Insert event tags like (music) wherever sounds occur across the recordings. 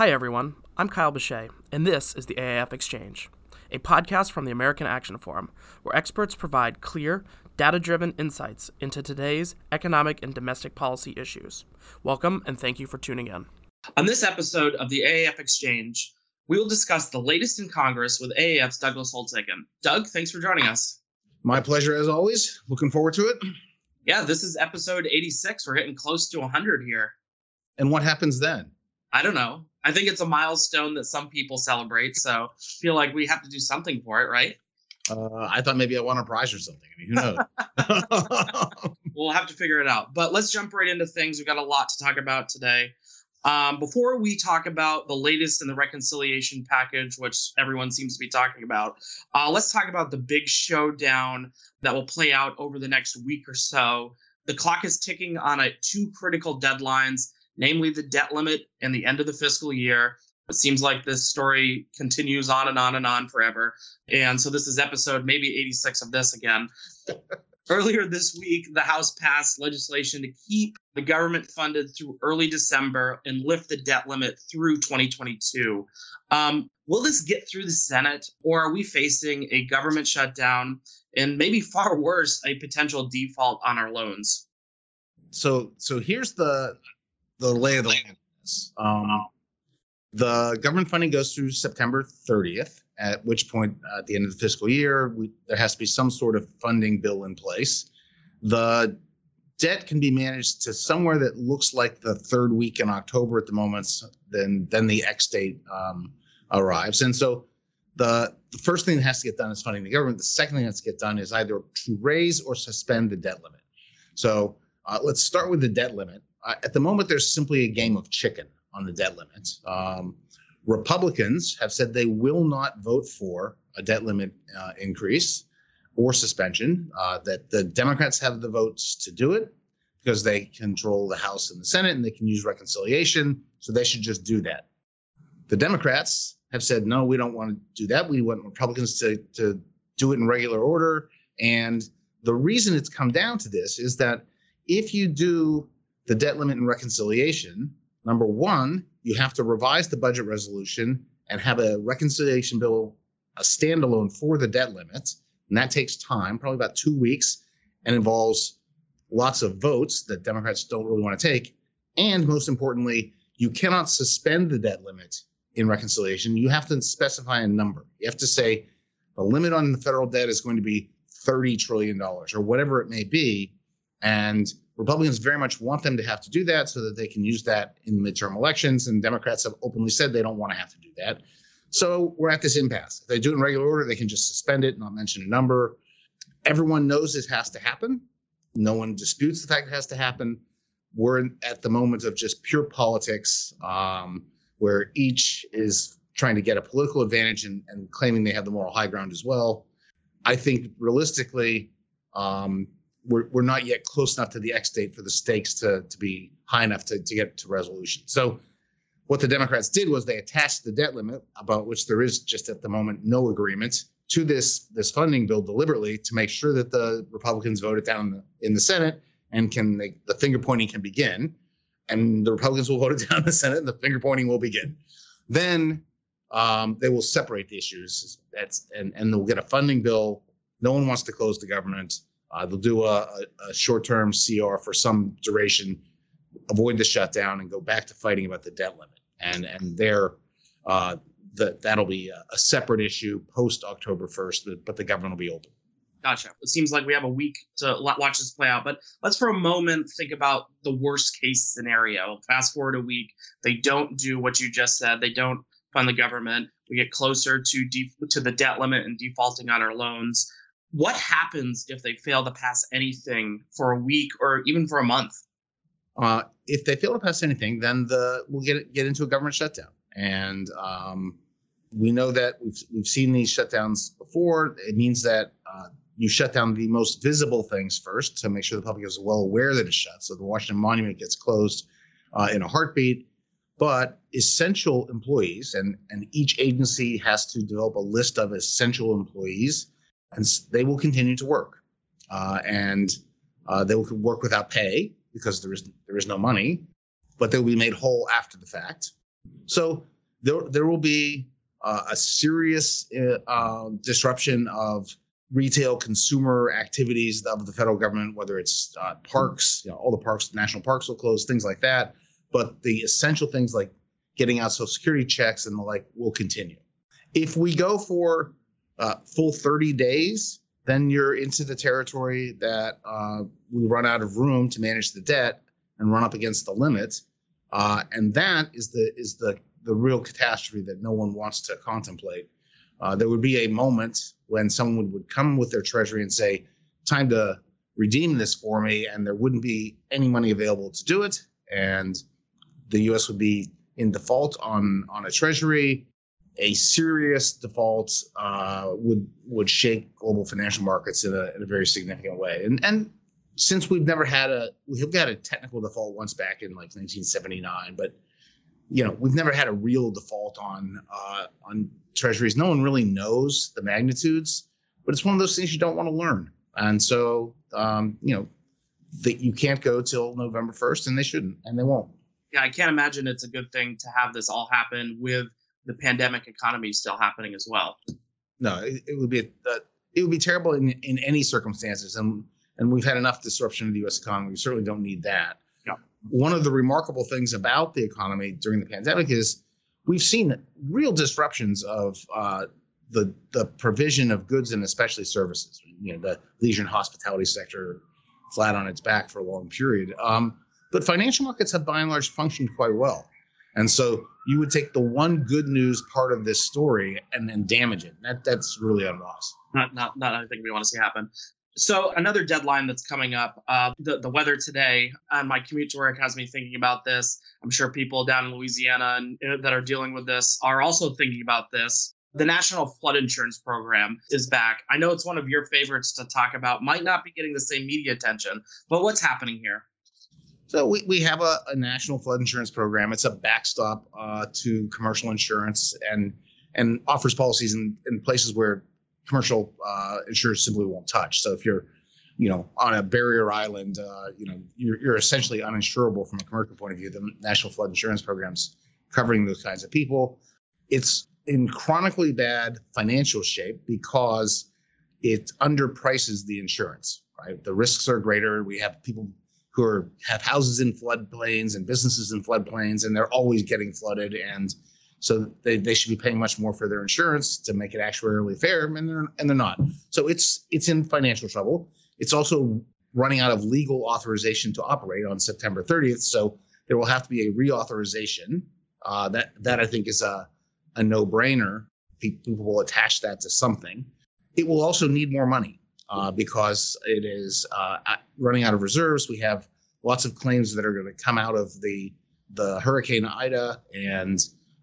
Hi, everyone. I'm Kyle Bechet, and this is the AAF Exchange, a podcast from the American Action Forum, where experts provide clear, data driven insights into today's economic and domestic policy issues. Welcome, and thank you for tuning in. On this episode of the AAF Exchange, we will discuss the latest in Congress with AAF's Douglas Holtz-Eakin. Doug, thanks for joining us. My pleasure, as always. Looking forward to it. Yeah, this is episode 86. We're getting close to 100 here. And what happens then? I don't know. I think it's a milestone that some people celebrate. So feel like we have to do something for it, right? Uh, I thought maybe I won a prize or something. I mean, who knows? (laughs) (laughs) we'll have to figure it out. But let's jump right into things. We've got a lot to talk about today. Um, before we talk about the latest in the reconciliation package, which everyone seems to be talking about, uh, let's talk about the big showdown that will play out over the next week or so. The clock is ticking on a, two critical deadlines namely the debt limit and the end of the fiscal year. It seems like this story continues on and on and on forever. And so this is episode maybe 86 of this again. (laughs) Earlier this week, the House passed legislation to keep the government funded through early December and lift the debt limit through 2022. Um, will this get through the Senate, or are we facing a government shutdown and maybe far worse, a potential default on our loans? So, so here's the the lay of the land. Um, the government funding goes through September 30th, at which point, uh, at the end of the fiscal year, we, there has to be some sort of funding bill in place. The debt can be managed to somewhere that looks like the third week in October at the moment. Then, then the X date um, arrives, and so the the first thing that has to get done is funding the government. The second thing that has to get done is either to raise or suspend the debt limit. So uh, let's start with the debt limit uh, at the moment, there's simply a game of chicken on the debt limit. Um, Republicans have said they will not vote for a debt limit uh, increase or suspension. Uh, that the Democrats have the votes to do it because they control the House and the Senate and they can use reconciliation. So they should just do that. The Democrats have said, no, we don't want to do that. We want Republicans to, to do it in regular order. And the reason it's come down to this is that if you do the debt limit and reconciliation, number one, you have to revise the budget resolution and have a reconciliation bill, a standalone for the debt limit. And that takes time, probably about two weeks, and involves lots of votes that Democrats don't really want to take. And most importantly, you cannot suspend the debt limit in reconciliation. You have to specify a number. You have to say the limit on the federal debt is going to be $30 trillion or whatever it may be. And Republicans very much want them to have to do that so that they can use that in midterm elections. And Democrats have openly said they don't want to have to do that. So we're at this impasse. If they do it in regular order, they can just suspend it, not mention a number. Everyone knows this has to happen. No one disputes the fact it has to happen. We're at the moment of just pure politics, um, where each is trying to get a political advantage and, and, claiming they have the moral high ground as well. I think realistically, um, we're, we're not yet close enough to the X date for the stakes to, to be high enough to, to get to resolution. So what the Democrats did was they attached the debt limit, about which there is just at the moment no agreement, to this this funding bill deliberately to make sure that the Republicans vote it down in the, in the Senate and can they, the finger pointing can begin, and the Republicans will vote it down in the Senate and the finger pointing will begin. Then um, they will separate the issues. That's and and they'll get a funding bill. No one wants to close the government. Uh, they'll do a, a, short-term CR for some duration, avoid the shutdown, and go back to fighting about the debt limit. And and there, uh, that that'll be a, a separate issue post October first, but the government will be open. Gotcha. It seems like we have a week to watch this play out, but let's for a moment think about the worst case scenario. Fast forward a week, they don't do what you just said. They don't fund the government. We get closer to de- to the debt limit and defaulting on our loans what happens if they fail to pass anything for a week or even for a month? Uh, if they fail to pass anything, then the we'll get get into a government shutdown, and um, we know that we've we've seen these shutdowns before. It means that uh, you shut down the most visible things first to make sure the public is well aware that it's shut. So the Washington Monument gets closed uh, in a heartbeat. But essential employees, and and each agency has to develop a list of essential employees and they will continue to work, uh, and uh, they will work without pay because there is there is no money, but they will be made whole after the fact. So there, there will be uh, a serious uh, um, disruption of retail consumer activities of the federal government, whether it's uh, parks, you know, all the parks, national parks will close, things like that. But the essential things like getting out social security checks and the like will continue. If we go for uh, full 30 days, then you're into the territory that uh, we run out of room to manage the debt and run up against the limit. Uh, and that is the is the the real catastrophe that no one wants to contemplate. Uh, there would be a moment when someone would come with their treasury and say, "Time to redeem this for me," and there wouldn't be any money available to do it, and the U.S. would be in default on on a treasury. A serious default uh, would would shake global financial markets in a, in a very significant way, and and since we've never had a we've got a technical default once back in like 1979, but you know we've never had a real default on uh, on treasuries. No one really knows the magnitudes, but it's one of those things you don't want to learn. And so um, you know that you can't go till November 1st, and they shouldn't, and they won't. Yeah, I can't imagine it's a good thing to have this all happen with the pandemic economy is still happening as well. No, it, it would be a, uh, it would be terrible in in any circumstances, and and we've had enough disruption in the U.S. economy. We certainly don't need that Yeah. one of the remarkable things about the economy during the pandemic is we've seen real disruptions of uh, the the provision of goods and especially services. You know, the leisure and hospitality sector flat on its back for a long period. Um, but financial markets have by and large functioned quite well. And so you would take the one good news part of this story and then damage it. That that's really unwise. Not not not anything we want to see happen. So another deadline that's coming up, uh, the, the weather today on my commute to work has me thinking about this. I'm sure people down in Louisiana and, uh, that are dealing with this are also thinking about this. The National Flood Insurance Program is back. I know it's one of your favorites to talk about, might not be getting the same media attention, but what's happening here? So we, we have a, a national flood insurance program. It's a backstop uh, to commercial insurance and and offers policies in, in places where commercial uh, insurers simply won't touch. So if you're, you know, on a barrier island, uh, you know, you're, you're essentially uninsurable from a commercial point of view. The National Flood Insurance Program's covering those kinds of people. It's in chronically bad financial shape because it underprices the insurance. Right, the risks are greater. We have people who are have houses in floodplains and businesses in floodplains, and they're always getting flooded and so they, they should be paying much more for their insurance to make it actuarially fair, and they're and they're not. So it's it's in financial trouble. It's also running out of legal authorization to operate on September 30th. So there will have to be a reauthorization. Uh, that that I think is a a no brainer. People will attach that to something. It will also need more money uh, because it is uh, running out of reserves. We have lots of claims that are going to come out of the the Hurricane Ida and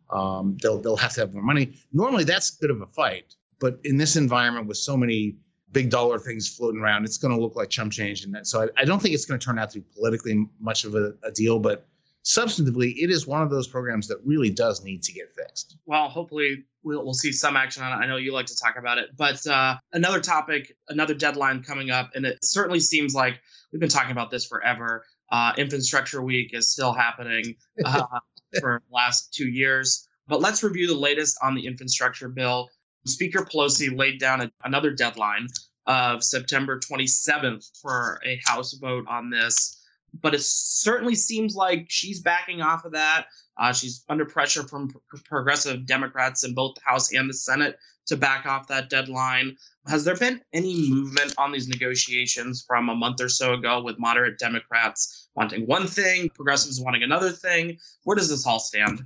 um, they'll they'll have to have more money. Normally, that's a bit of a fight, but in this environment with so many big dollar things floating around, it's going to look like chump change. And so I, I, don't think it's going to turn out to be politically much of a, a, deal, but substantively, it is one of those programs that really does need to get fixed. Well, hopefully. We'll, we'll see some action on it. I know you like to talk about it, but uh, another topic, another deadline coming up, and it certainly seems like we've been talking about this forever. Uh, infrastructure week is still happening. Uh, (laughs) for the last two years. But let's review the latest on the infrastructure bill. Speaker Pelosi laid down a, another deadline of September 27th for a House vote on this. But it certainly seems like she's backing off of that. Uh, she's under pressure from progressive Democrats in both the House and the Senate to back off that deadline. Has there been any movement on these negotiations from a month or so ago with moderate Democrats wanting one thing, progressives wanting another thing? Where does this all stand?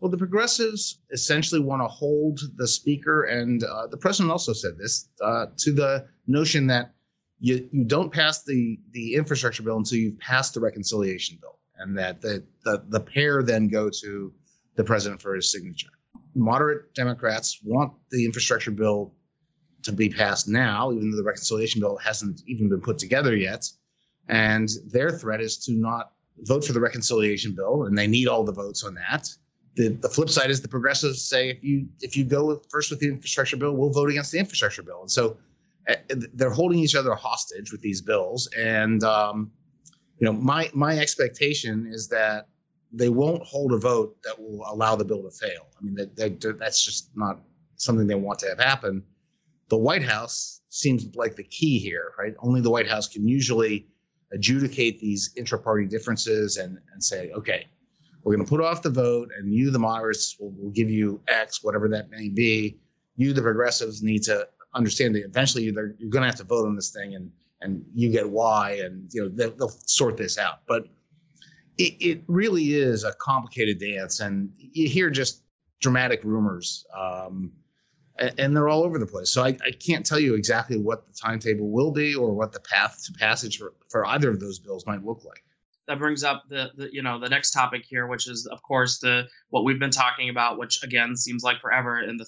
Well, the progressives essentially want to hold the speaker, and uh, the president also said this uh, to the notion that you, you don't pass the, the infrastructure bill until you've passed the reconciliation bill, and that the, the, the pair then go to the president for his signature moderate Democrats want the infrastructure bill to be passed now, even though the reconciliation bill hasn't even been put together yet. And their threat is to not vote for the reconciliation bill, and they need all the votes on that. The, the flip side is the progressives say if you if you go first with the infrastructure bill, we'll vote against the infrastructure bill. And so they're holding each other hostage with these bills. And um, you know, my my expectation is that they won't hold a vote that will allow the bill to fail. I mean, that, that that's just not something they want to have happen. The White House seems like the key here, right? Only the White House can usually adjudicate these intra-party differences and, and say, okay, we're going to put off the vote, and you, the moderates, will, will give you X, whatever that may be. You, the progressives, need to understand that eventually you're, going to have to vote on this thing, and and you get why and you know they'll, they'll sort this out. But it, it really is a complicated dance, and you hear just dramatic rumors. Um, and they're all over the place. So I, I, can't tell you exactly what the timetable will be or what the path to passage for, for either of those bills might look like. That brings up the, the you know the next topic here, which is of course the what we've been talking about, which again seems like forever, in the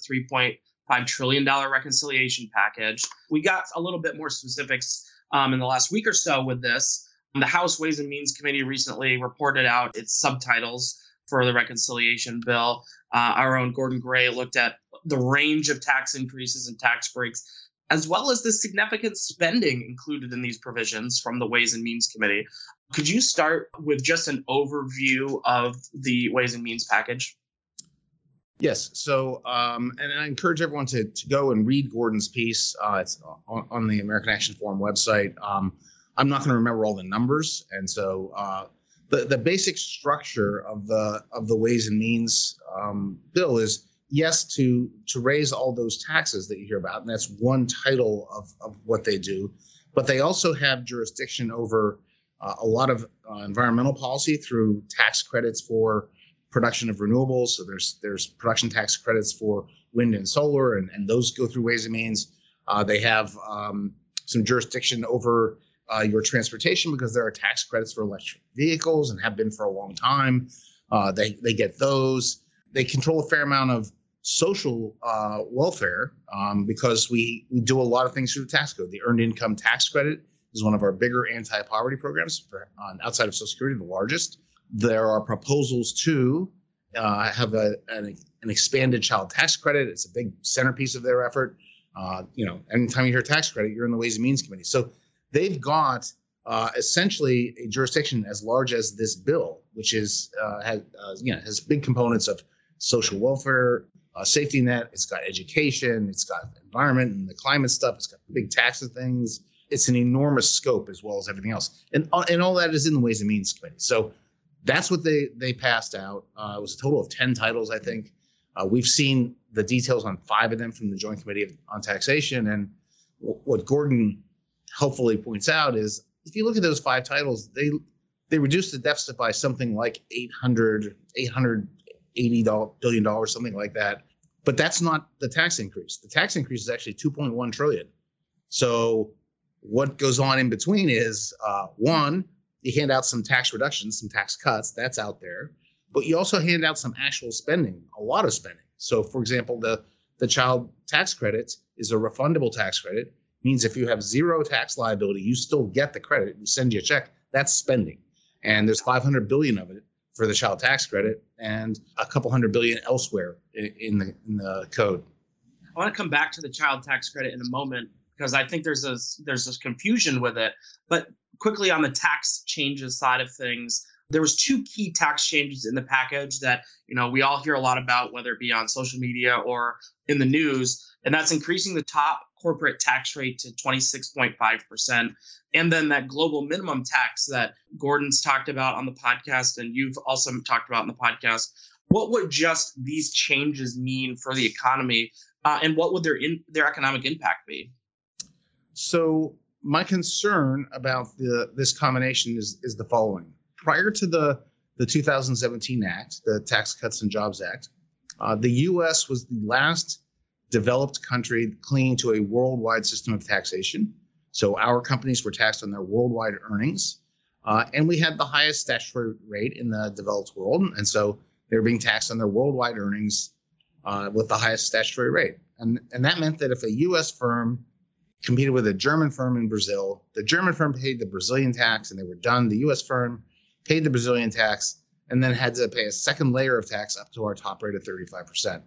3.5 trillion dollar reconciliation package. We got a little bit more specifics um, in the last week or so with this. The House Ways and Means Committee recently reported out its subtitles for the reconciliation bill. Uh, our own Gordon Gray looked at the range of tax increases and tax breaks, as well as the significant spending included in these provisions from the Ways and Means Committee. Could you start with just an overview of the Ways and Means package? Yes. So, um, and I encourage everyone to, to go and read Gordon's piece. Uh, it's on, on, the American Action Forum website. Um, I'm not going to remember all the numbers, and so uh, the the basic structure of the of the Ways and Means um, bill is yes to to raise all those taxes that you hear about and that's one title of, of what they do but they also have jurisdiction over uh, a lot of uh, environmental policy through tax credits for production of renewables so there's there's production tax credits for wind and solar and, and those go through ways and means uh, they have um, some jurisdiction over uh, your transportation because there are tax credits for electric vehicles and have been for a long time uh, they they get those they control a fair amount of social uh, welfare um, because we, we do a lot of things through the tax code. The earned income tax credit is one of our bigger anti-poverty programs for, outside of Social Security, the largest. There are proposals to uh, have a, an, an, expanded child tax credit. It's a big centerpiece of their effort. Uh, you know, anytime you hear tax credit, you're in the Ways and Means Committee. So they've got uh, essentially a jurisdiction as large as this bill, which is uh, has uh, you know has big components of social welfare, uh, safety net. It's got education. It's got environment and the climate stuff. It's got big taxes things. It's an enormous scope as well as everything else, and and all that is in the Ways and Means Committee. So that's what they they passed out. Uh, it was a total of ten titles, I think. Uh, we've seen the details on five of them from the Joint Committee on Taxation, and w- what Gordon helpfully points out is if you look at those five titles, they they reduced the deficit by something like 800 800 80 billion dollars, something like that. But that's not the tax increase. The tax increase is actually 2.1 trillion. So what goes on in between is uh, one, you hand out some tax reductions, some tax cuts. That's out there, but you also hand out some actual spending, a lot of spending. So, for example, the the child tax credit is a refundable tax credit. Means if you have zero tax liability, you still get the credit. We send you a check. That's spending, and there's 500 billion of it for the child tax credit and a couple hundred billion elsewhere in, the in the code. I want to come back to the child tax credit in a moment because I think there's this there's this confusion with it. But quickly on the tax changes side of things, there was two key tax changes in the package that you know we all hear a lot about, whether it be on social media or in the news, and that's increasing the top corporate tax rate to 26.5%. And then that global minimum tax that Gordon's talked about on the podcast, and you've also talked about in the podcast. What would just these changes mean for the economy, uh, and what would their in, their economic impact be? So my concern about the this combination is is the following: prior to the the 2017 Act, the Tax Cuts and Jobs Act, uh, the U.S. was the last developed country clinging to a worldwide system of taxation. So our companies were taxed on their worldwide earnings. Uh, and we had the highest statutory rate in the developed world. And so they were being taxed on their worldwide earnings uh, with the highest statutory rate. And, and that meant that if a US firm competed with a German firm in Brazil, the German firm paid the Brazilian tax and they were done. The US firm paid the Brazilian tax and then had to pay a second layer of tax up to our top rate of 35%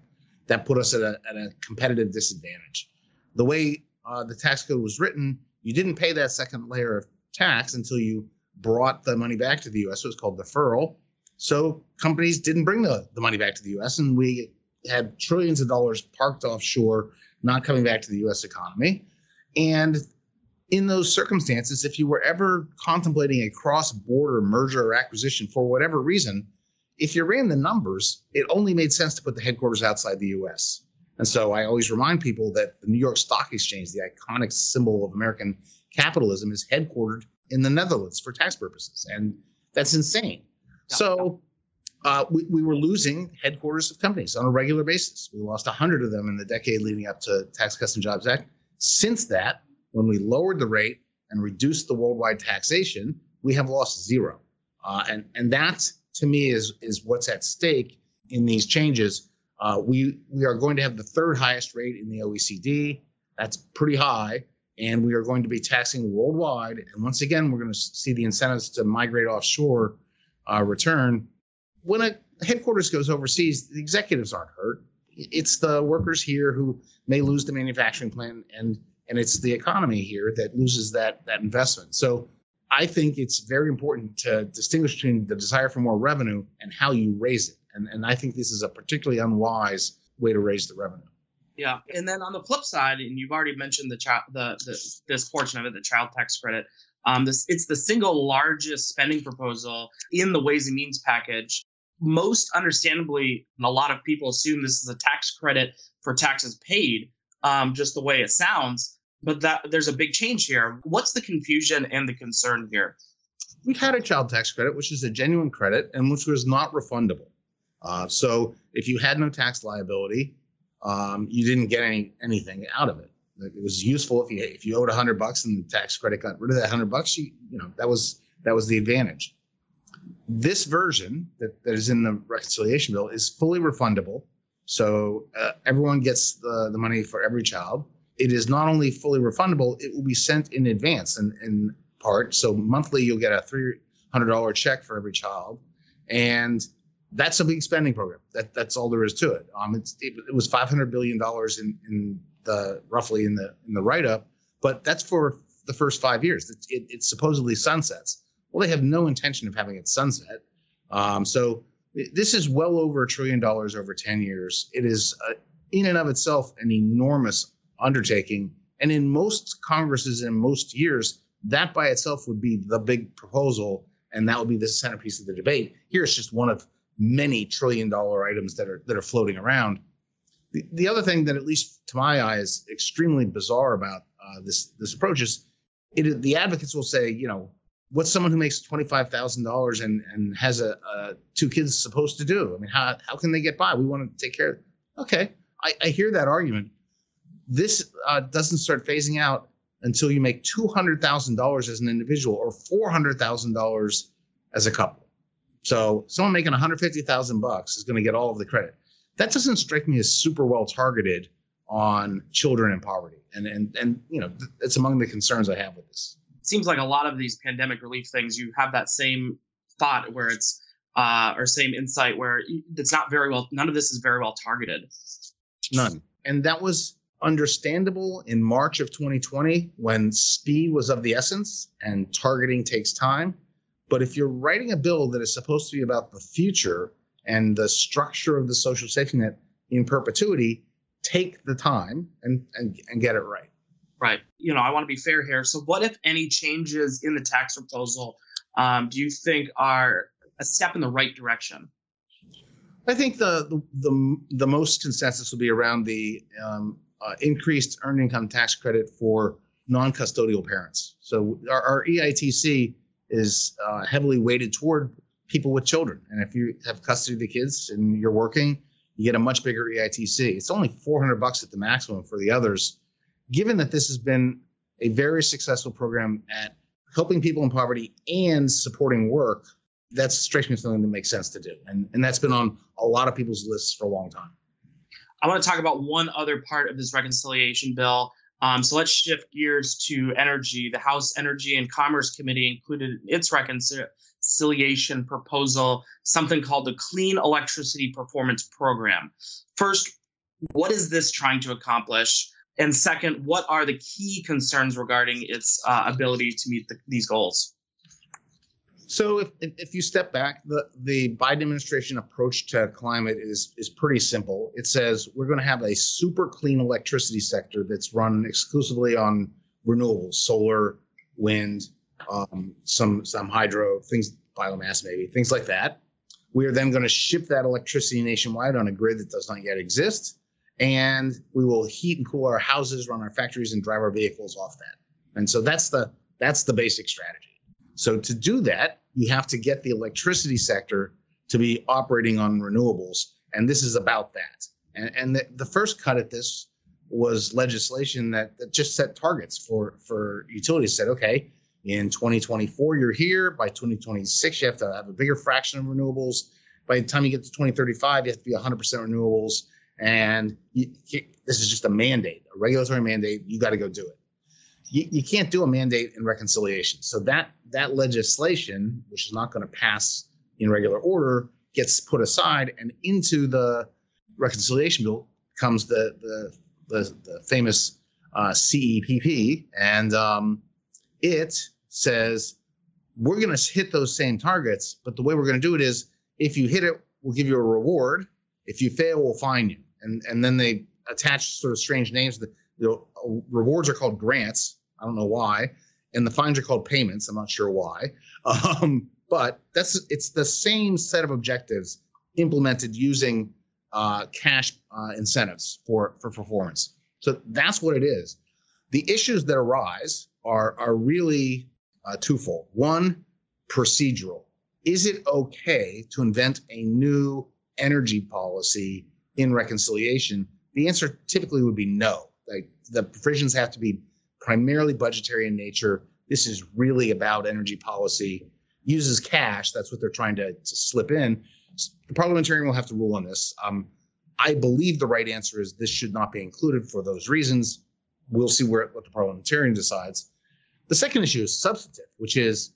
that put us at a, at a competitive disadvantage. The way uh, the tax code was written, you didn't pay that second layer of tax until you brought the money back to the U.S. So was called deferral. So companies didn't bring the, the money back to the US, and we had trillions of dollars parked offshore, not coming back to the US economy. And in those circumstances, if you were ever contemplating a cross border merger or acquisition for whatever reason, if you ran the numbers, it only made sense to put the headquarters outside the US. And so I always remind people that the New York Stock Exchange, the iconic symbol of American capitalism, is headquartered in the Netherlands for tax purposes. And that's insane. Yeah. So uh, we, we were losing headquarters of companies on a regular basis. We lost 100 of them in the decade leading up to Tax Cuts and Jobs Act. Since that, when we lowered the rate and reduced the worldwide taxation, we have lost zero. Uh, and and that to me is is what's at stake in these changes. Uh, we we are going to have the third highest rate in the OECD. That's pretty high, and we are going to be taxing worldwide. And once again, we're going to see the incentives to migrate offshore uh, return. When a headquarters goes overseas, the executives aren't hurt. It's the workers here who may lose the manufacturing plant and and it's the economy here that loses that that investment. So I think it's very important to distinguish between the desire for more revenue and how you raise it. And and I think this is a particularly unwise way to raise the revenue. Yeah, and then on the flip side, and you've already mentioned the child, the, the this portion of it, the child tax credit. Um, this it's the single largest spending proposal in the Ways and Means package. Most understandably, a lot of people assume this is a tax credit for taxes paid, um, just the way it sounds but that there's a big change here. What's the confusion and the concern here? We had a child tax credit, which is a genuine credit and which was not refundable. Uh, so if you had no tax liability, um, you didn't get any anything out of it. It was useful if you if you owed a hundred bucks and the tax credit got rid of that hundred bucks. You you know that was that was the advantage. This version that, that is in the reconciliation bill is fully refundable. So uh, everyone gets the, the money for every child it is not only fully refundable, it will be sent in advance in, in part. So monthly, you'll get a $300 check for every child. And that's a big spending program. That, that's all there is to it. Um, it, it was $500 billion in, in the roughly in the, in the write up, but that's for the first five years. It, it, it supposedly sunsets. Well, they have no intention of having it sunset. Um, so this is well over a trillion dollars over 10 years. It is, uh, in and of itself, an enormous undertaking. And in most Congresses in most years, that by itself would be the big proposal, and that would be the centerpiece of the debate. Here it's just one of many trillion dollar items that are that are floating around. The, the other thing that, at least to my eye, is extremely bizarre about uh, this this approach is it, the advocates will say, you know, what's someone who makes twenty five thousand dollars and and has a, a, two kids supposed to do? I mean, how how can they get by? We want to take care. of Okay, I, I hear that argument, this uh, doesn't start phasing out until you make $200,000 as an individual or $400,000 as a couple. So someone making 150,000 bucks is going to get all of the credit. That doesn't strike me as super well targeted on children in poverty. And and and you know, it's among the concerns I have with this. Seems like a lot of these pandemic relief things you have that same thought where it's uh, or same insight where it's not very well none of this is very well targeted. None. And that was understandable in March of 2020 when speed was of the essence and targeting takes time. But if you're writing a bill that is supposed to be about the future and the structure of the social safety net in perpetuity, take the time and, and, and get it right. Right. You know, I want to be fair here. So, what if any changes in the tax proposal um, do you think are a step in the right direction? I think the the the, the most consensus will be around the um, uh, increased earned income tax credit for non-custodial parents. So our, our EITC is uh, heavily weighted toward people with children, and if you have custody of the kids and you're working, you get a much bigger EITC. It's only 400 bucks at the maximum for the others. Given that this has been a very successful program at helping people in poverty and supporting work, that's strikes me as something that makes sense to do, and and that's been on a lot of people's lists for a long time. I want to talk about one other part of this reconciliation bill. Um, so let's shift gears to energy. The House Energy and Commerce Committee included in its reconciliation proposal something called the Clean Electricity Performance Program. First, what is this trying to accomplish? And second, what are the key concerns regarding its uh, ability to meet the, these goals? So if, if you step back, the, the Biden administration approach to climate is is pretty simple. It says we're going to have a super clean electricity sector that's run exclusively on renewables, solar, wind, um, some some hydro, things, biomass maybe, things like that. We are then going to ship that electricity nationwide on a grid that does not yet exist, and we will heat and cool our houses, run our factories, and drive our vehicles off that. And so that's the that's the basic strategy. So to do that, you have to get the electricity sector to be operating on renewables, and this is about that. And, and the, the first cut at this was legislation that, that just set targets for for utilities. Said, okay, in 2024 you're here. By 2026 you have to have a bigger fraction of renewables. By the time you get to 2035, you have to be 100% renewables. And you, this is just a mandate, a regulatory mandate. You got to go do it you, you can't do a mandate in reconciliation. So that that legislation, which is not going to pass in regular order, gets put aside, and into the reconciliation bill comes the the the, the famous uh, CEPP, and um, it says we're going to hit those same targets, but the way we're going to do it is if you hit it, we'll give you a reward. If you fail, we'll fine you. And and then they attach sort of strange names. The, the rewards are called grants, I don't know why. And the fines are called payments. I'm not sure why. (laughs) Um, but that's it's the same set of objectives implemented using uh, cash uh, incentives for for performance. So that's what it is. The issues that arise are are really uh, twofold. One, procedural. Is it okay to invent a new energy policy in reconciliation? The answer typically would be no. Like the provisions have to be primarily budgetary in nature. This is really about energy policy. Uses cash. That's what they're trying to, to slip in. The parliamentarian will have to rule on this. Um, I believe the right answer is this should not be included for those reasons. We'll see where what the parliamentarian decides. The second issue is substantive, which is,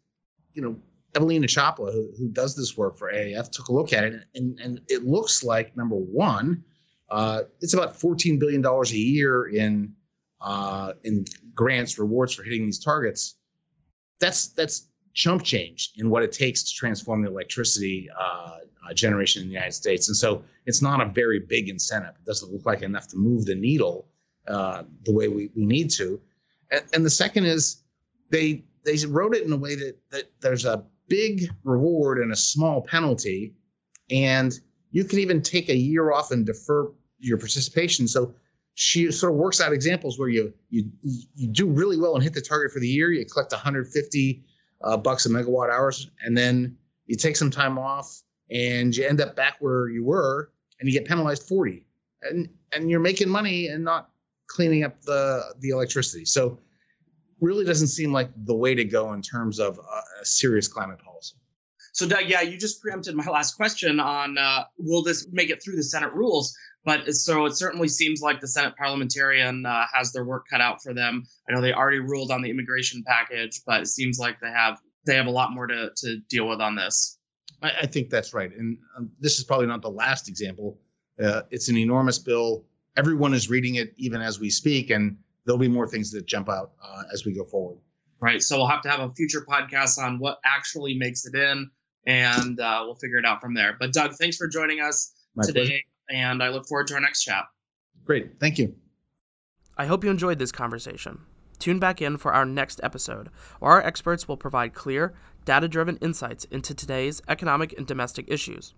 you know, Ewelina Czapla, who, who does this work for AAF, took a look at it, and, and it looks like number one, uh, it's about $14 billion a year in uh, in grants, rewards for hitting these targets, that's that's chump change in what it takes to transform the electricity uh, uh, generation in the United States. And so it's not a very big incentive. It doesn't look like enough to move the needle uh, the way we, we need to. And, and the second is they they wrote it in a way that, that there's a big reward and a small penalty. And you can even take a year off and defer your participation. So she sort of works out examples where you you you do really well and hit the target for the year. You collect 150 uh, bucks a megawatt hours, and then you take some time off, and you end up back where you were, and you get penalized 40, and and you're making money and not cleaning up the the electricity. So really doesn't seem like the way to go in terms of a serious climate policy. So, Doug, yeah, you just preempted my (laughs) last question on uh, will this make it through the Senate rules? But so it certainly seems like the Senate parliamentarian uh, has their work cut out for them. I know they already ruled on the immigration package, but it seems like they have they have a lot more to to deal with on this. I, I think that's right, and um, this is probably not the last example. Uh, it's an enormous bill. Everyone is reading it even as we speak, and there'll be more things that jump out uh, as we go forward. Right. So we'll have to have a future podcast on what actually makes it in, and uh, we'll figure it out from there. But Doug, thanks for joining us My today. Pleasure and I look forward to our next chat. Great. Thank you. I hope you enjoyed this conversation. Tune back in for our next episode, where our experts will provide clear, data driven insights into today's economic and domestic issues.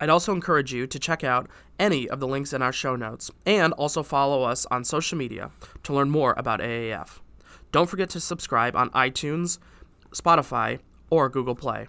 I'd also encourage you to check out any of the links in our show notes and also follow us on social media to learn more about AAF. Don't forget to subscribe on iTunes, Spotify, or Google Play.